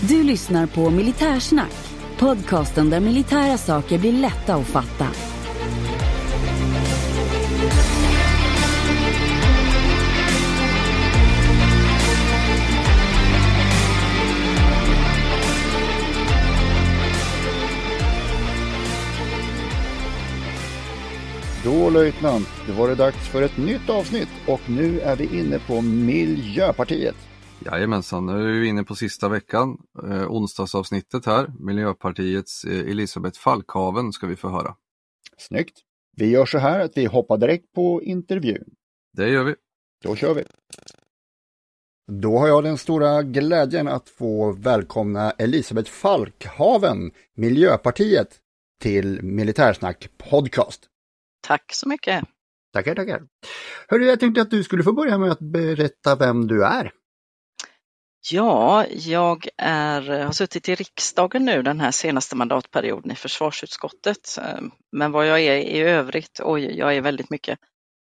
Du lyssnar på Militärsnack, podcasten där militära saker blir lätta att fatta. Då löjtnant, då var det dags för ett nytt avsnitt och nu är vi inne på Miljöpartiet. Jajamensan, nu är vi inne på sista veckan, eh, onsdagsavsnittet här. Miljöpartiets eh, Elisabeth Falkhaven ska vi få höra. Snyggt. Vi gör så här att vi hoppar direkt på intervjun. Det gör vi. Då kör vi. Då har jag den stora glädjen att få välkomna Elisabeth Falkhaven, Miljöpartiet, till Militärsnack podcast. Tack så mycket. Tackar, tackar. Hörru, jag tänkte att du skulle få börja med att berätta vem du är. Ja, jag är, har suttit i riksdagen nu den här senaste mandatperioden i försvarsutskottet. Men vad jag är i övrigt, oj, jag är väldigt mycket.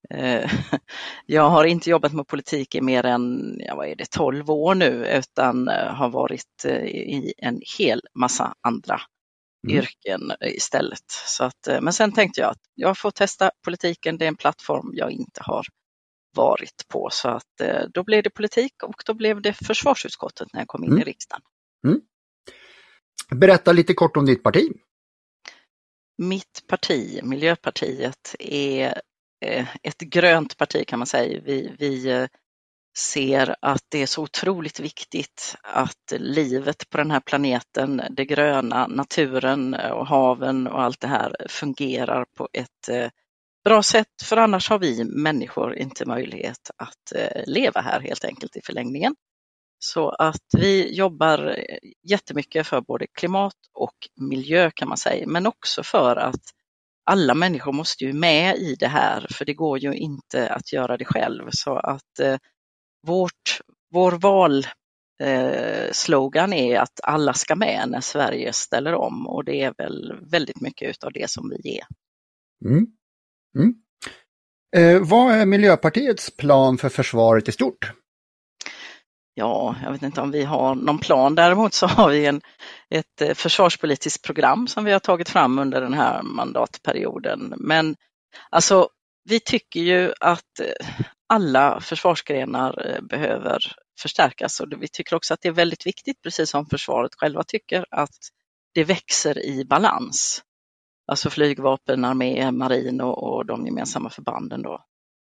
Eh, Jag har inte jobbat med politik i mer än, ja, vad är det, 12 år nu, utan eh, har varit eh, i en hel massa andra Mm. yrken istället. Så att, men sen tänkte jag att jag får testa politiken, det är en plattform jag inte har varit på. Så att då blev det politik och då blev det försvarsutskottet när jag kom in Mm. i riksdagen. Berätta lite kort om ditt parti. Mitt parti, Miljöpartiet, är eh, ett grönt parti kan man säga. Vi, vi eh, ser att det är så otroligt viktigt att livet på den här planeten, det gröna, naturen och haven och allt det här fungerar på ett eh, bra sätt. För annars har vi människor inte möjlighet att eh, leva här helt enkelt i förlängningen. Så att vi jobbar eh, jättemycket för både klimat och miljö kan man säga, men också för att alla människor måste ju med i det här, för det går ju inte att göra det själv. Så att eh, vårt, vår valslogan eh, är att alla ska med när Sverige ställer om och det är väl väldigt mycket utav det som vi är. Mm. Mm. Eh, vad är Miljöpartiets plan för försvaret i stort? Ja, jag vet inte om vi har någon plan. Däremot så har vi en, ett eh, försvarspolitiskt program som vi har tagit fram under den här mandatperioden. Men alltså, vi tycker ju att eh, alla försvarsgrenar eh, behöver förstärkas och vi tycker också att det är väldigt viktigt, precis som försvaret själva tycker, att det växer i balans. Alltså flygvapen, armé, marin och, och de gemensamma förbanden då.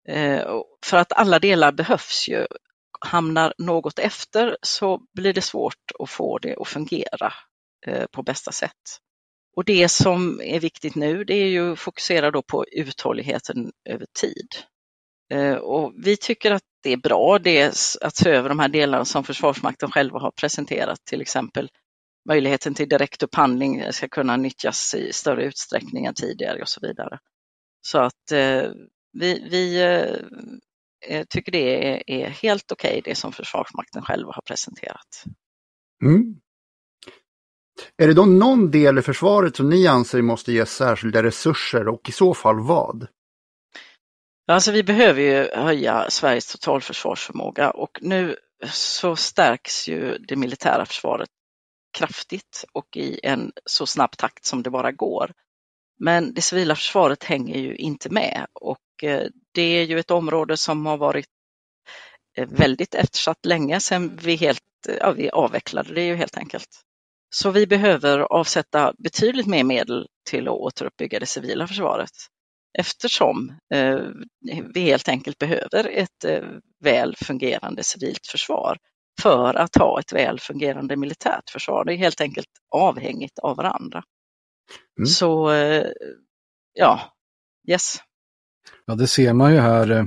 Eh, För att alla delar behövs ju hamnar något efter så blir det svårt att få det att fungera eh, på bästa sätt. Och det som är viktigt nu det är ju att fokusera då på uthålligheten över tid. Eh, Och vi tycker att det är bra det är att se över de här delarna som Försvarsmakten själva har presenterat, till exempel möjligheten till direktupphandling ska kunna nyttjas i större utsträckning än tidigare och så vidare. Så att eh, vi, vi eh, tycker det är, är helt okej det som Försvarsmakten själva har presenterat. Mm. Är det då någon del i försvaret som ni anser måste ges särskilda resurser och i så fall vad? Alltså vi behöver ju höja Sveriges totalförsvarsförmåga och nu så stärks ju det militära försvaret kraftigt och i en så snabb takt som det bara går. Men det civila försvaret hänger ju inte med och eh, det är ju ett område som har varit eh, väldigt eftersatt länge sedan vi, helt, eh, ja, vi avvecklade det ju helt enkelt. Så vi behöver avsätta betydligt mer medel till att återuppbygga det civila försvaret eftersom vi helt enkelt behöver ett väl fungerande civilt försvar för att ha ett väl fungerande militärt försvar. Det är helt enkelt avhängigt av varandra. Mm. Så eh, ja, yes. Ja, det ser man ju här eh,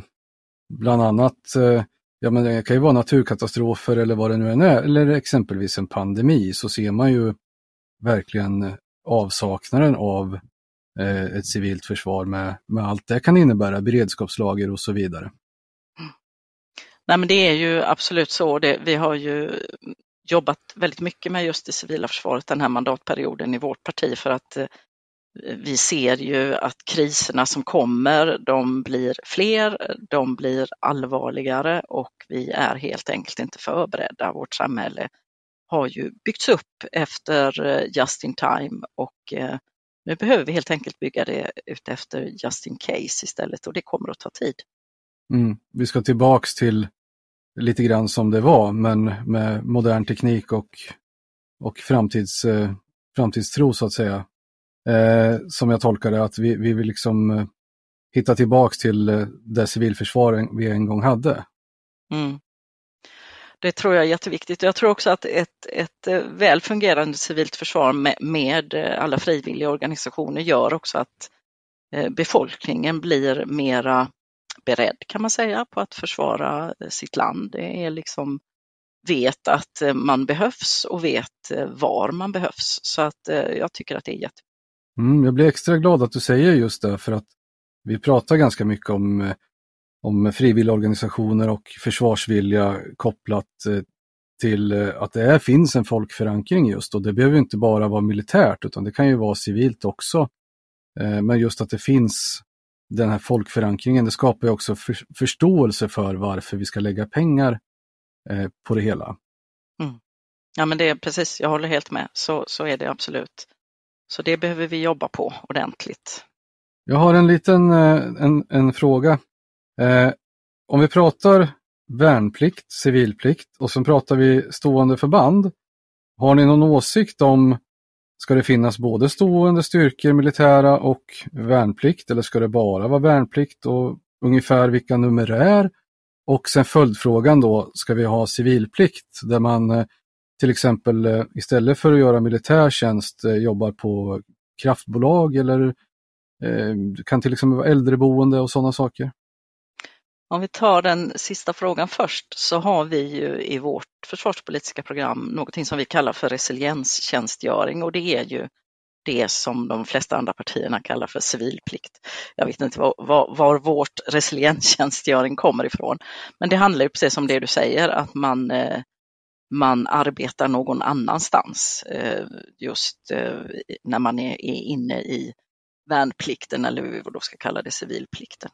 bland annat. Eh, ja, men det kan ju vara naturkatastrofer eller vad det nu än är, eller exempelvis en pandemi, så ser man ju verkligen avsaknaden av ett civilt försvar med, med allt det kan innebära, beredskapslager och så vidare. Nej, men det är ju absolut så. Det, vi har ju jobbat väldigt mycket med just det civila försvaret den här mandatperioden i vårt parti för att eh, vi ser ju att kriserna som kommer, de blir fler, de blir allvarligare och vi är helt enkelt inte förberedda. Vårt samhälle har ju byggts upp efter eh, just in time och eh, nu behöver vi helt enkelt bygga det utefter just in case istället och det kommer att ta tid. Mm. Vi ska tillbaks till lite grann som det var, men med modern teknik och, och framtids, eh, framtidstro så att säga. Eh, som jag tolkar det, att vi, vi vill liksom eh, hitta tillbaks till eh, det civilförsvar vi en gång hade. Mm. Det tror jag är jätteviktigt. Jag tror också att ett, ett eh, väl fungerande civilt försvar med, med eh, alla frivilliga organisationer gör också att eh, befolkningen blir mera beredd kan man säga på att försvara eh, sitt land. Det är liksom vet att eh, man behövs och vet eh, var man behövs. Så att jag tycker att det är jättebra. Mm, jag blir extra glad att du säger just det för att vi pratar ganska mycket om, om frivilligorganisationer och försvarsvilja kopplat till att det är, finns en folkförankring just och det behöver inte bara vara militärt utan det kan ju vara civilt också. Men just att det finns den här folkförankringen, det skapar ju också för, förståelse för varför vi ska lägga pengar eh, på det hela. Mm. Ja men det är precis, jag håller helt med, så, så är det absolut. Så det behöver vi jobba på ordentligt. Jag har en liten eh, en, en fråga. Eh, om vi pratar värnplikt, civilplikt och så pratar vi stående förband. Har ni någon åsikt om Ska det finnas både stående styrkor, militära och värnplikt eller ska det bara vara värnplikt och ungefär vilka numerär? Och sen följdfrågan då, ska vi ha civilplikt där man eh, till exempel eh, istället för att göra militärtjänst tjänst eh, jobbar på kraftbolag eller kan till exempel vara äldreboende och sådana saker? Om vi tar den sista frågan först så har vi ju i vårt försvarspolitiska program någonting som vi kallar för resilienstjänstgöring och det är ju det som de flesta andra partierna kallar för civilplikt. Jag vet inte var, var, var vårt resilienstjänstgöring kommer ifrån, men det handlar ju precis om det du säger, att man, eh, man arbetar någon annanstans eh, just eh, när man är, är inne i värnplikten eller vad vi då ska kalla det civilplikten.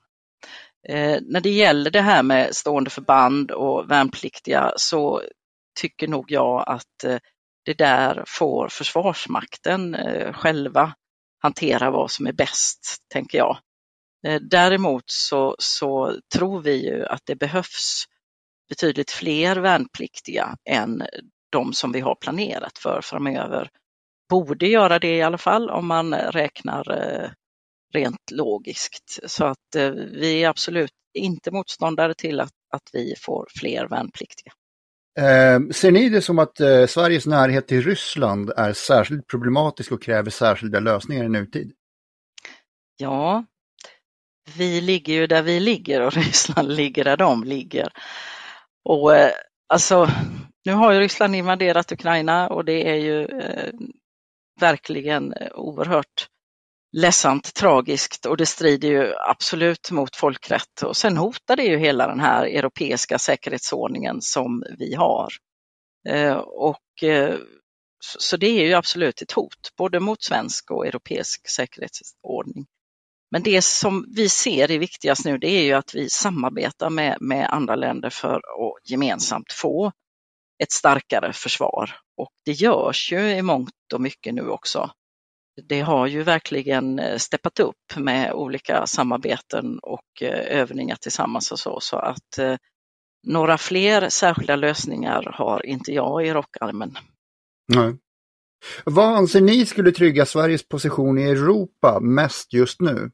Eh, när det gäller det här med stående förband och värnpliktiga så tycker nog jag att eh, det där får Försvarsmakten eh, själva hantera vad som är bäst, tänker jag. Eh, däremot så, så tror vi ju att det behövs betydligt fler värnpliktiga än de som vi har planerat för framöver. Borde göra det i alla fall om man räknar eh, rent logiskt. Så att eh, vi är absolut inte motståndare till att, att vi får fler värnpliktiga. Eh, ser ni det som att eh, Sveriges närhet till Ryssland är särskilt problematisk och kräver särskilda lösningar i nutid? Ja, vi ligger ju där vi ligger och Ryssland ligger där de ligger. Och eh, alltså, nu har ju Ryssland invaderat Ukraina och det är ju eh, verkligen oerhört ledsamt, tragiskt och det strider ju absolut mot folkrätt och sen hotar det ju hela den här europeiska säkerhetsordningen som vi har. Eh, och, eh, så det är ju absolut ett hot, både mot svensk och europeisk säkerhetsordning. Men det som vi ser är viktigast nu, det är ju att vi samarbetar med, med andra länder för att gemensamt få ett starkare försvar. Och det görs ju i mångt och mycket nu också det har ju verkligen eh, steppat upp med olika samarbeten och eh, övningar tillsammans och så, så att eh, några fler särskilda lösningar har inte jag i rockarmen. Nej. Vad anser ni skulle trygga Sveriges position i Europa mest just nu?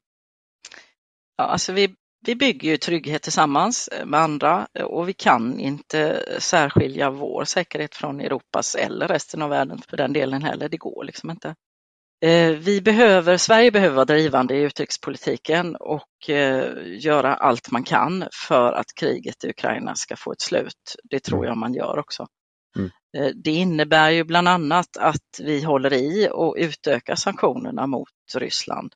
Ja, alltså vi, vi bygger ju trygghet tillsammans med andra och vi kan inte särskilja vår säkerhet från Europas eller resten av världen för den delen heller. Det går liksom inte. Eh, vi behöver, Sverige behöver vara drivande i utrikespolitiken och eh, göra allt man kan för att kriget i Ukraina ska få ett slut. Det tror mm. jag man gör också. Mm. Eh, det innebär ju bland annat att vi håller i och utökar sanktionerna mot Ryssland.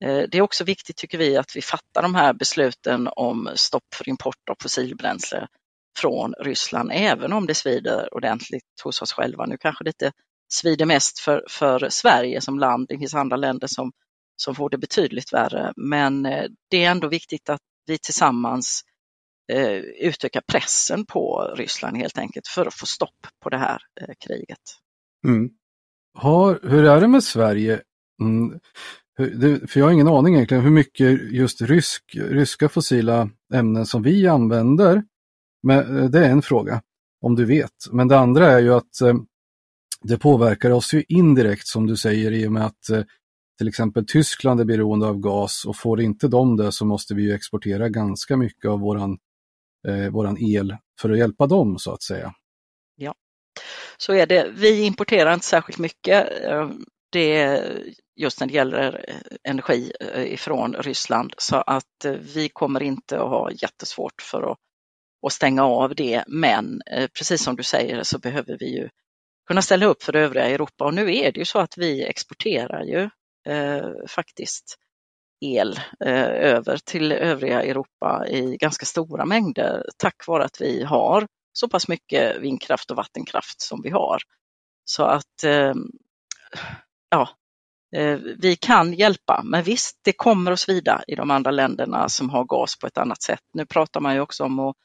Det är också viktigt tycker vi att vi fattar de här besluten om stopp för import av fossilbränsle från Ryssland, även om det svider ordentligt hos oss själva. Nu kanske det inte svider mest för, för Sverige som land. Det finns andra länder som, som får det betydligt värre. Men eh, det är ändå viktigt att vi tillsammans eh, utökar pressen på Ryssland helt enkelt för att få stopp på det här eh, kriget. Mm. Har, hur är det med Sverige? Mm. För jag har ingen aning egentligen hur mycket just rysk, ryska fossila ämnen som vi använder. Men eh, det är en fråga, om du vet. Men det andra är ju att eh, det påverkar oss ju indirekt som du säger i och med att eh, till exempel Tyskland är beroende av gas och får inte de det så måste vi exportera ganska mycket av våran, eh, våran el för att hjälpa dem så att säga. Ja, så är det. Vi importerar inte särskilt mycket. Eh, det just när det gäller eh, energi ifrån Ryssland så att vi kommer inte att ha jättesvårt för att, att stänga av det. Men precis som du säger så behöver vi ju kunna ställa upp för övriga Europa. Och nu är det ju så att vi exporterar ju eh, faktiskt el eh, över till övriga Europa i ganska stora mängder tack vare att vi har så pass mycket vindkraft och vattenkraft som vi har. Så att eh, ja, eh, vi kan hjälpa, men visst, det kommer att svida i de andra länderna som har gas på ett annat sätt. Nu pratar man ju också om att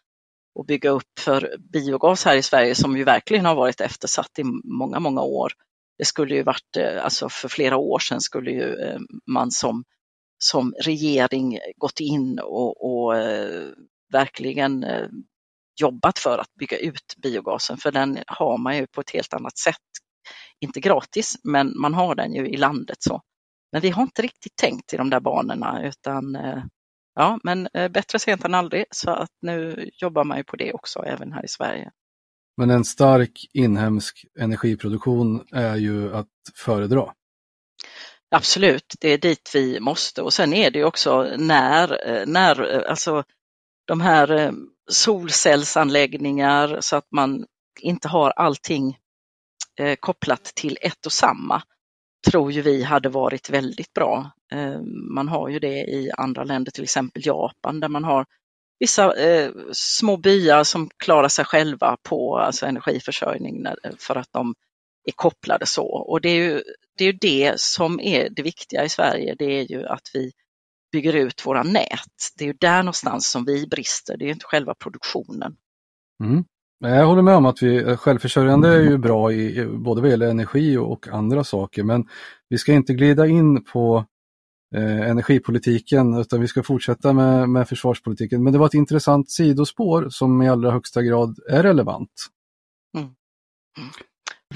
och bygga upp för biogas här i Sverige som ju verkligen har varit eftersatt i många, många år. Det skulle ju varit, eh, alltså för flera år sedan skulle ju eh, man som, som regering gått in och, och eh, verkligen jobbat för att bygga ut biogasen för den har man ju på ett helt annat sätt. Inte gratis, men man har den ju i landet så. Men vi har inte riktigt tänkt i de där banorna utan Ja, men eh, bättre sent än aldrig så att nu jobbar man ju på det också även här i Sverige. Men en stark inhemsk energiproduktion är ju att föredra. Absolut, det är dit vi måste och sen är det också när, eh, när eh, alltså de här solcellsanläggningar så att man inte har allting kopplat till ett och samma tror ju vi hade varit väldigt bra. Eh, man har ju det i andra länder, till exempel Japan, där man har vissa eh, små byar som klarar sig själva på alltså energiförsörjning för att de är kopplade så. Och det är, ju, det är ju det som är det viktiga i Sverige, det är ju att vi bygger ut våra nät. Det är ju där någonstans som vi brister, det är inte själva produktionen. Mm. Jag håller med om att vi eh, självförsörjande är ju bra i både vad gäller energi och andra saker, men vi ska inte glida in på eh, energipolitiken utan vi ska fortsätta med, med försvarspolitiken. Men det var ett intressant sidospår som i allra högsta grad är relevant. Mm.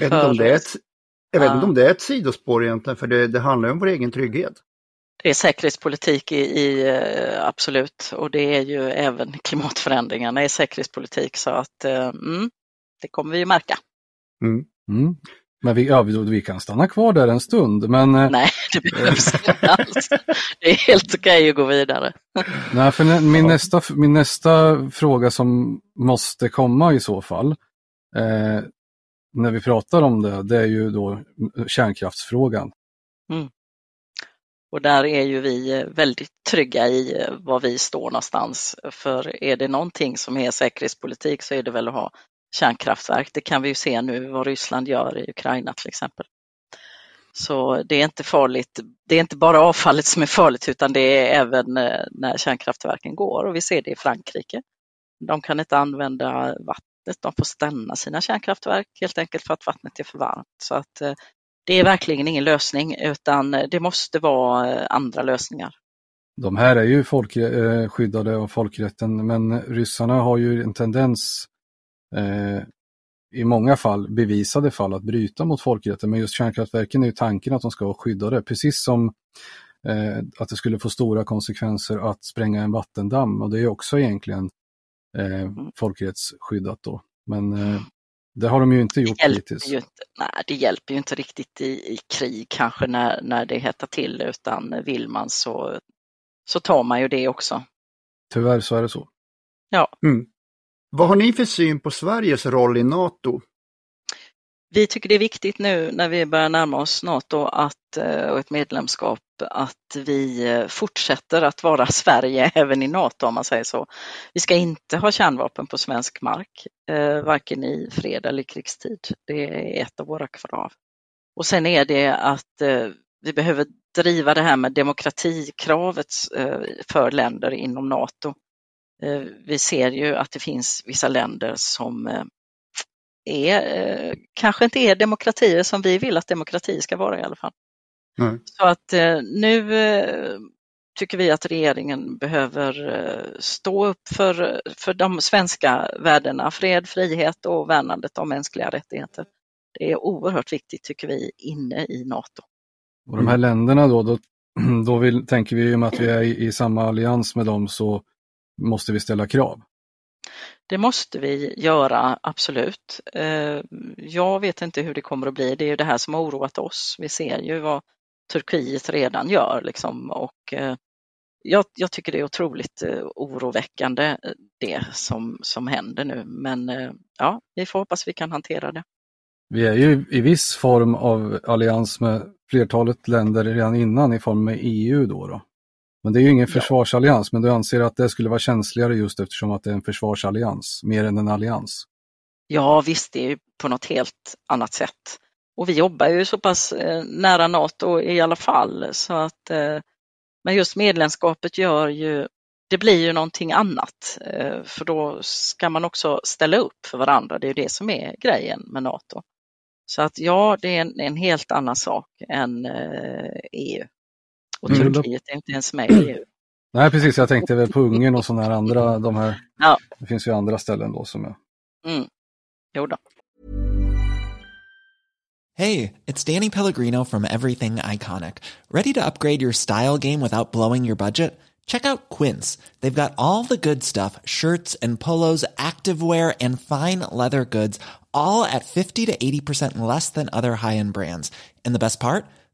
Jag vet, inte om det är ett, jag vet inte om det är ett sidospår egentligen, för det, det handlar om vår egen trygghet. Det är säkerhetspolitik i, i, eh, absolut och det är ju även klimatförändringarna i säkerhetspolitik så att eh, mm, det kommer vi ju märka. Mm. Mm. Men vi, ja, vi, kan stanna kvar där en stund. Men, eh, Nej, det behövs inte alls. Det är helt okej att gå vidare. Nej, för min, nästa, min nästa fråga som måste komma i så fall, eh, när vi pratar om det, det är ju då kärnkraftsfrågan. Mm. Och där är ju vi eh, väldigt trygga i eh, var vi står någonstans. För är det någonting som är säkerhetspolitik så är det väl att ha kärnkraftverk. Det kan vi ju se nu vad Ryssland gör i Ukraina till exempel. Så det är inte farligt. Det är inte bara avfallet som är farligt utan det är även eh, när kärnkraftverken går och vi ser det i Frankrike. De kan inte använda vattnet, de får stanna sina kärnkraftverk helt enkelt för att vattnet är för varmt. Så att det är verkligen ingen lösning utan det måste vara eh, andra lösningar. De här är ju folkskyddade av folkrätten men ryssarna har ju en tendens eh, i många fall bevisade fall att bryta mot folkrätten. Men just kärnkraftverken är ju tanken att de ska vara skyddade, precis som eh, att det skulle få stora konsekvenser att spränga en vattendamm och det är också egentligen eh, mm. folkrättsskyddat då. Men eh, det har de ju inte gjort hittills. Ju inte, nej, det hjälper ju inte riktigt i, i krig kanske när, när det hettar till utan vill man så, så tar man ju det också. Tyvärr så är det så. Ja. Mm. Vad har ni för syn på Sveriges roll i NATO? Vi tycker det är viktigt nu när vi börjar närma oss NATO att, eh, och ett medlemskap att vi eh, fortsätter att vara Sverige även i NATO om man säger så. Vi ska inte ha kärnvapen på svensk mark, eh, varken i fred eller krigstid. Det är ett av våra krav. Och sen är det att vi behöver driva det här med demokratikravet för länder inom NATO. Vi ser ju att det finns vissa länder som är, eh, kanske inte är demokratier som vi vill att demokrati ska vara i alla fall. Nej. Så att eh, nu eh, tycker vi att regeringen behöver stå upp för, för de svenska värdena, fred, frihet och värnandet av mänskliga rättigheter. Det är oerhört viktigt tycker vi inne i NATO. Och de här länderna då, då, då vill, tänker vi om att vi är i, i samma allians med dem så måste vi ställa krav. Det måste vi göra, absolut. Eh, jag vet inte hur det kommer att bli. Det är ju det här som har oroat oss. Vi ser ju vad Turkiet redan gör liksom och eh, jag, jag tycker det är otroligt eh, oroväckande det som, som händer nu. Men ja, vi får hoppas vi kan hantera det. Vi är ju i viss form av allians med flertalet länder redan innan i form med EU då. då. Men det är ju ingen försvarsallians, men du anser att det skulle vara känsligare just eftersom att det är en försvarsallians, mer än en allians? Ja visst, det är ju på något helt annat sätt. Och vi jobbar ju så pass eh, nära NATO i alla fall så att eh, men just medlemskapet gör ju, det blir ju någonting annat eh, för då ska man också ställa upp för varandra. Det är ju det som är grejen med NATO. Så att ja, det är en, en helt annan sak än EU. Och mm. Är inte ens med i EU. Nej precis, jag tänkte väl på Ungern och sådana här andra, de här, ja. det finns ju andra ställen då som är... Mm. Jo då. Hej, it's Danny Pellegrino from Everything Iconic. Ready to upgrade your style game without blowing your budget? Check out Quince. They've got all the good stuff, shirts and polos, activewear and fine leather goods, all at 50 to 80% less than other high-end brands. And the best part?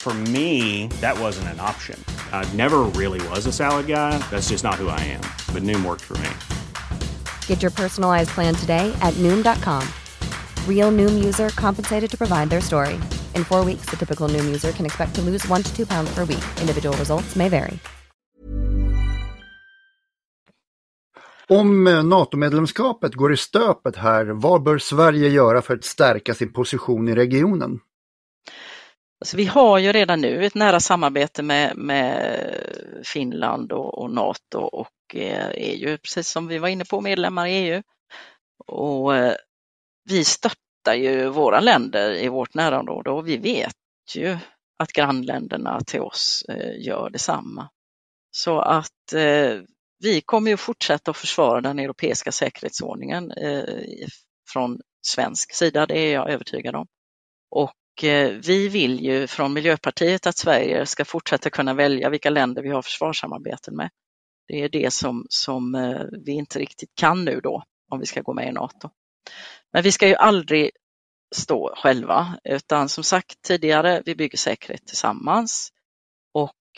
For me, that wasn't an option. I never really was a salad guy. That's just not who I am. But Noom worked for me. Get your personalized plan today at Noom.com. Real Noom user compensated to provide their story. In four weeks, the typical Noom user can expect to lose one to two pounds per week. Individual results may vary. Om NATO-medlemskapet går i stöpet här, vad bör Sverige göra för att stärka sin position i regionen? Alltså vi har ju redan nu ett nära samarbete med, med Finland och, och NATO och EU, eh, precis som vi var inne på medlemmar i EU. Och eh, vi stöttar ju våra länder i vårt närområde och vi vet ju att grannländerna till oss eh, gör detsamma. Så att vi kommer ju fortsätta att försvara den europeiska säkerhetsordningen från svensk sida, det är jag övertygad om. Och Eh, vi vill ju från Miljöpartiet att Sverige ska fortsätta kunna välja vilka länder vi har försvarssamarbeten med. Det är det som, som eh, vi inte riktigt kan nu då om vi ska gå med i NATO. Men vi ska ju aldrig stå själva utan som sagt tidigare, vi bygger säkerhet tillsammans.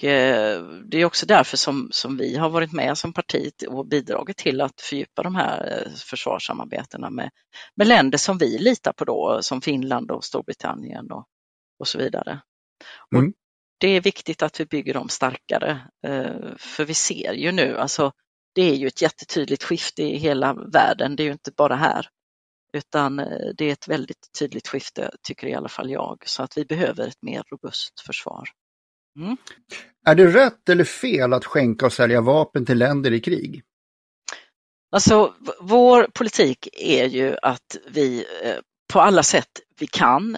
Eh, det är också därför som, som vi har varit med som parti och bidragit till att fördjupa de här eh, försvarssamarbetena med, med länder som vi litar på då, som Finland och Storbritannien och, och så vidare. Mm. Och det är viktigt att vi bygger dem starkare, eh, för vi ser ju nu, alltså det är ju ett jättetydligt skifte i hela världen, det är ju inte bara här. Utan det är ett väldigt tydligt skifte, tycker i alla fall jag, så att vi behöver ett mer robust försvar. Mm. Är det rätt eller fel att skänka och sälja vapen till länder i krig? Alltså, vår politik är ju att vi på alla sätt vi kan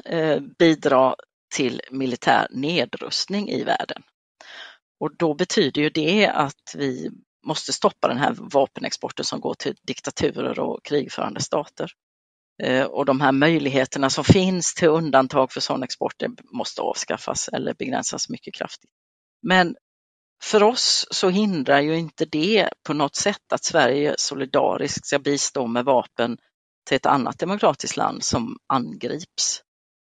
bidra till militär nedrustning i världen. Och då betyder ju det att vi måste stoppa den här vapenexporten som går till diktaturer och krigförande stater. Eh, och de här möjligheterna som finns till undantag för sån export måste avskaffas eller begränsas mycket kraftigt. Men för oss så hindrar ju inte det på något sätt att Sverige solidariskt ska bistå med vapen till ett annat demokratiskt land som angrips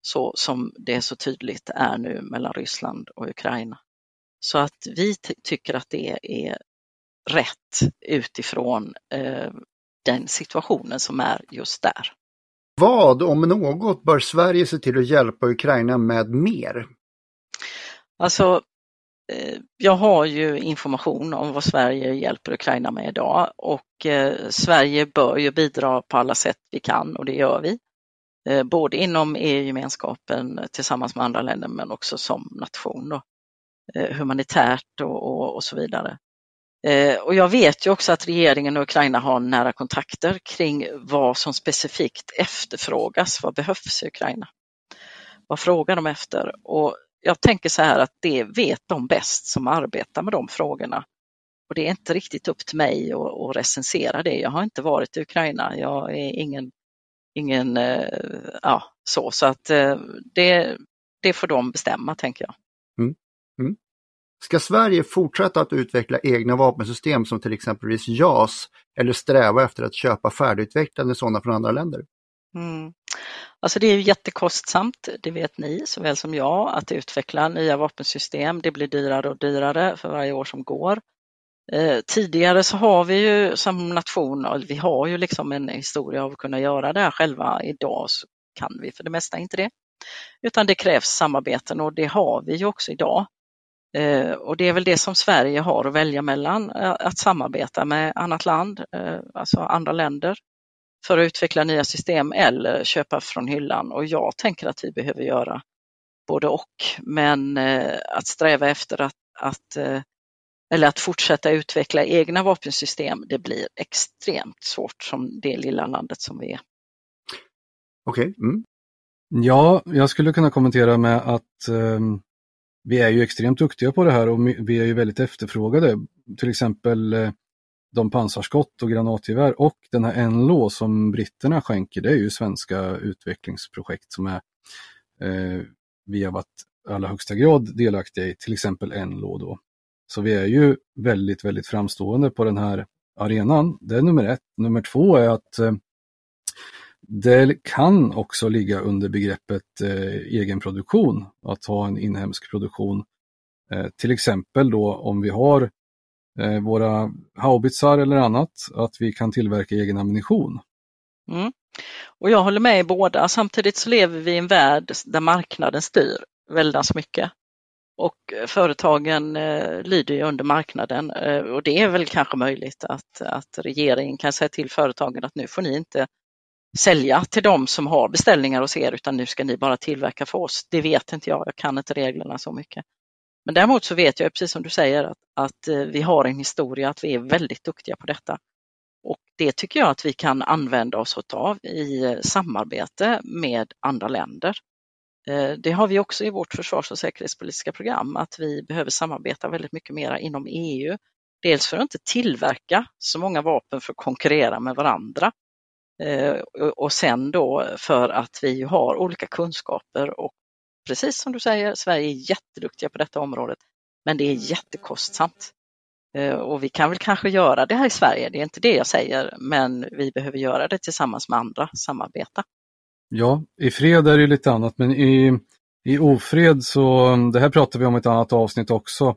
så som det så tydligt är nu mellan Ryssland och Ukraina. Så att vi tycker att det är rätt utifrån eh, den situationen som är just där. Vad, om något, bör Sverige se till att hjälpa Ukraina med mer? Alltså, eh, jag har ju information om vad Sverige hjälper Ukraina med idag och eh, Sverige bör ju bidra på alla sätt vi kan och det gör vi. Eh, både inom EU-gemenskapen tillsammans med andra länder men också som nation. Då. Humanitärt och, och, och så vidare. Eh, och jag vet ju också att regeringen och Ukraina har nära kontakter kring vad som specifikt efterfrågas. Vad behövs i Ukraina? Vad frågar de efter? Och jag tänker så här att det vet de bäst som arbetar med de frågorna. Och det är inte riktigt upp till mig att, att recensera det. Jag har inte varit i Ukraina. Jag är ingen, ingen eh, ja, så, så att eh, det, det får de bestämma tänker jag. Mm. Mm. Ska Sverige fortsätta att utveckla egna vapensystem som till exempelvis JAS eller sträva efter att köpa färdigutvecklade sådana från andra länder? Mm. Alltså det är ju jättekostsamt, det vet ni såväl som jag, att utveckla nya vapensystem. Det blir dyrare och dyrare för varje år som går. Eh, tidigare så har vi ju som nation, vi har ju liksom en historia av att kunna göra det här själva. Idag så kan vi för det mesta inte det. Utan det krävs samarbeten och det har vi ju också idag. Eh, och det är väl det som Sverige har att välja mellan, eh, att samarbeta med annat land, eh, alltså andra länder, för att utveckla nya system eller köpa från hyllan. Och jag tänker att vi behöver göra både och. Men att sträva efter att, att eller att fortsätta utveckla egna vapensystem, det blir extremt svårt som det lilla landet som vi är. Okej. Okay. Mm. Ja, jag skulle kunna kommentera med att um vi är ju extremt duktiga på det här och vi är ju väldigt efterfrågade. Till exempel eh, de pansarskott och granatgevär och den här NLO som britterna skänker, det är ju svenska utvecklingsprojekt som är eh, vi har varit i allra högsta grad delaktiga i, till exempel NLO då. Så vi är ju väldigt, väldigt framstående på den här arenan. Det är nummer ett. Nummer två är att eh, det kan också ligga under begreppet eh, egenproduktion, att ha en inhemsk produktion. Eh, till exempel då om vi har eh, våra haubitsar eller annat, att vi kan tillverka egen ammunition. Mm. Och jag håller med i båda. Samtidigt så lever vi i en värld där marknaden styr väldigt mycket. Och eh, företagen eh, lyder ju under marknaden eh, och det är väl kanske möjligt att, att regeringen kan säga till företagen att nu får ni inte sälja till de som har beställningar hos er utan nu ska ni bara tillverka för oss. Det vet inte jag, jag kan inte reglerna så mycket. Men däremot så vet jag, precis som du säger, att, att eh, vi har en historia, att vi är väldigt duktiga på detta. Och det tycker jag att vi kan använda oss av i eh, samarbete med andra länder. Eh, det har vi också i vårt försvars och säkerhetspolitiska program, att vi behöver samarbeta väldigt mycket mera inom EU. Dels för att inte tillverka så många vapen för att konkurrera med varandra, Eh, och sen då för att vi har olika kunskaper och precis som du säger, Sverige är jätteduktiga på detta området, men det är jättekostsamt. Eh, och vi kan väl kanske göra det här i Sverige, det är inte det jag säger, men vi behöver göra det tillsammans med andra, samarbeta. Ja, i fred är det lite annat, men i, i ofred så, det här pratar vi om i ett annat avsnitt också,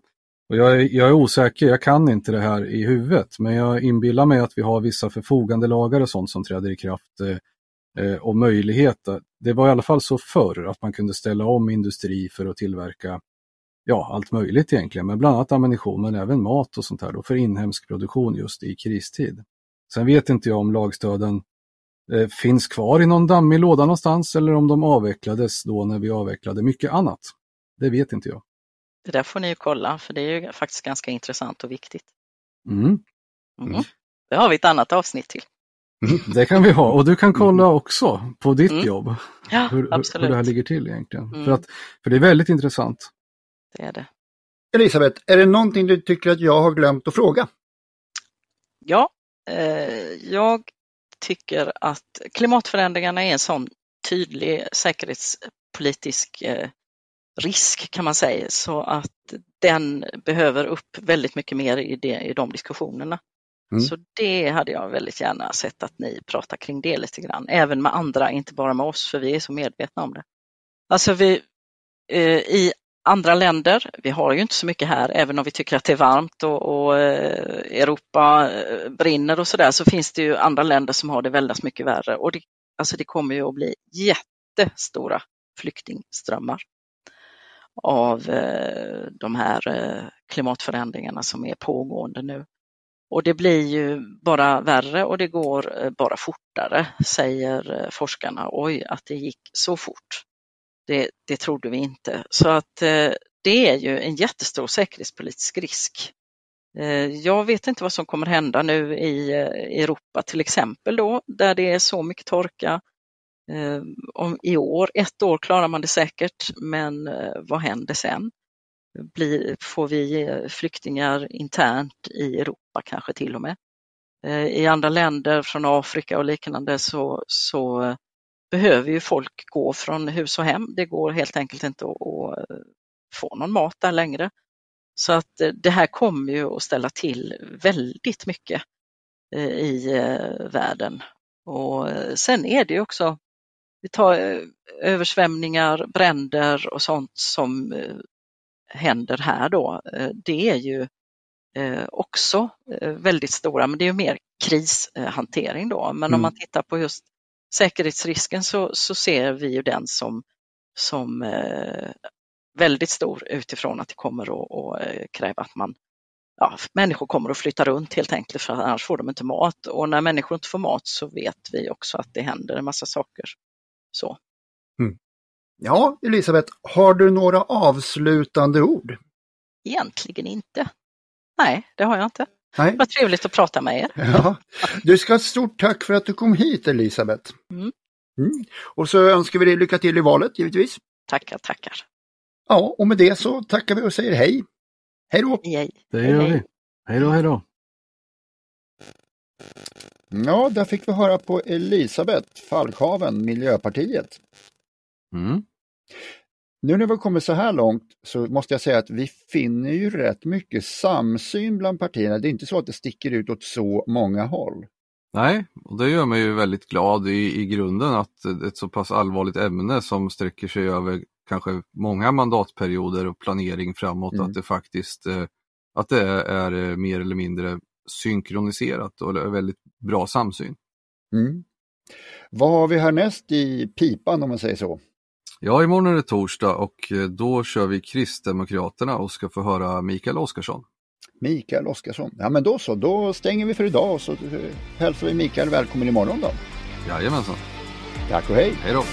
och jag, är, jag är osäker, jag kan inte det här i huvudet, men jag inbillar mig att vi har vissa förfogande lagar och sånt som träder i kraft eh, eh och möjligheter. Det var i alla fall så förr att man kunde ställa om industri för att tillverka ja, allt möjligt egentligen, men bland annat ammunition men även mat och sånt här då för inhemsk produktion just i kristid. Sen vet inte jag om lagstöden eh, finns kvar i någon dammig låda någonstans eller om de avvecklades då när vi avvecklade mycket annat. Det vet inte jag. Det där får ni ju kolla för det är ju faktiskt ganska intressant och viktigt. Mm. Mm. Det har vi ett annat avsnitt till. Det kan vi ha och du kan kolla också på ditt Mm. jobb Ja, hur, hur, absolut. hur det här ligger till egentligen. Mm. För, att, för det är väldigt intressant. Det är det. Elisabeth, är det någonting du tycker att jag har glömt att fråga? Ja, eh, jag tycker att klimatförändringarna är en sån tydlig säkerhetspolitisk eh, risk kan man säga, så att den behöver upp väldigt mycket mer i, det, i de diskussionerna. Mm. Så det hade jag väldigt gärna sett att ni pratar kring det lite grann, även med andra, inte bara med oss, för vi är så medvetna om det. Alltså vi, eh, i andra länder, vi har ju inte så mycket här, även om vi tycker att det är varmt och, och eh, Europa eh, brinner och sådär, så finns det ju andra länder som har det väldigt mycket värre. Och det, alltså det kommer ju att bli jättestora flyktingströmmar av eh, de här eh, klimatförändringarna som är pågående nu. Och det blir ju bara värre och det går eh, bara fortare, säger forskarna. Oj, att det gick så fort. Det, det trodde vi inte. Så att det är ju en jättestor säkerhetspolitisk risk. Jag vet inte vad som kommer hända nu i Europa till exempel då, där det är så mycket torka. Eh, om I år, ett år klarar man det säkert, men eh, vad händer sen? Blir, får vi eh, flyktingar internt i Europa kanske till och med? I andra länder från Afrika och liknande så, så behöver ju folk gå från hus och hem. Det går helt enkelt inte att, att få någon mat där längre. Så att det här kommer ju att ställa till väldigt mycket i världen. Och sen är det ju också, vi tar eh, översvämningar, bränder och sånt som eh, händer här då. Eh, Det är ju också väldigt stora, men det är mer krishantering då. Men Mm. om man tittar på just säkerhetsrisken så, så ser vi ju den som, som väldigt stor utifrån att det kommer att, att kräva att man Ja, människor kommer att flytta runt helt enkelt för annars får de inte mat och när människor inte får mat så vet vi också att det händer en massa saker. Så. Ja, Elisabeth, har du några avslutande ord? Egentligen inte. Nej, det har jag inte. Nej. Var trevligt att prata med er. Ja. Du ska ha stort tack för att du kom hit Elisabeth. Mm. Mm. Och så önskar vi dig lycka till i valet givetvis. Tackar, tackar. Ja, och med det så tackar vi och säger hej. Hej då! Hej. Det gör vi. Hej då, hej då. Ja, där fick vi höra på Elisabeth Falkhaven, Miljöpartiet. Mm. Nu när vi kommit så här långt så måste jag säga att vi finner ju rätt mycket samsyn bland partierna. Det är inte så att det sticker ut åt så många håll. Nej, och det gör mig ju väldigt glad i, i grunden att ett så pass allvarligt ämne som sträcker sig över kanske många mandatperioder och planering framåt, Mm. att det faktiskt eh, att det är, är eh, mer eller mindre synkroniserat och väldigt bra samsyn. Mm. Vad har vi härnäst i pipan om man säger så? Ja, imorgon är det torsdag och eh, då kör vi Kristdemokraterna och ska få höra Mikael Oskarsson. Mikael Oskarsson. Ja men då så, då stänger vi för idag och så eh, hälsar vi Mikael välkommen imorgon då. Jajamensan, Tack och hej! hej då!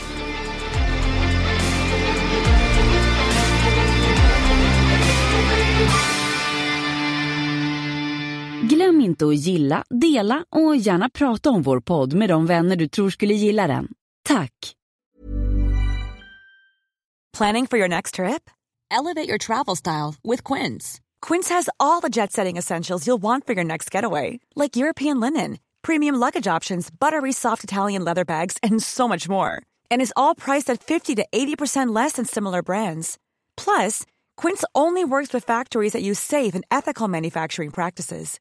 Glöm inte att gilla, dela och gärna prata om vår podd med de vänner du tror skulle gilla den. Tack! Planning for your next trip? Elevate your travel style with Quince. Quince has all the jet setting essentials you'll want for your next getaway, like European linen, premium luggage options, buttery soft Italian leather bags, and so much more. And is all priced at 50 to 80% less than similar brands. Plus, Quince only works with factories that use safe and ethical manufacturing practices.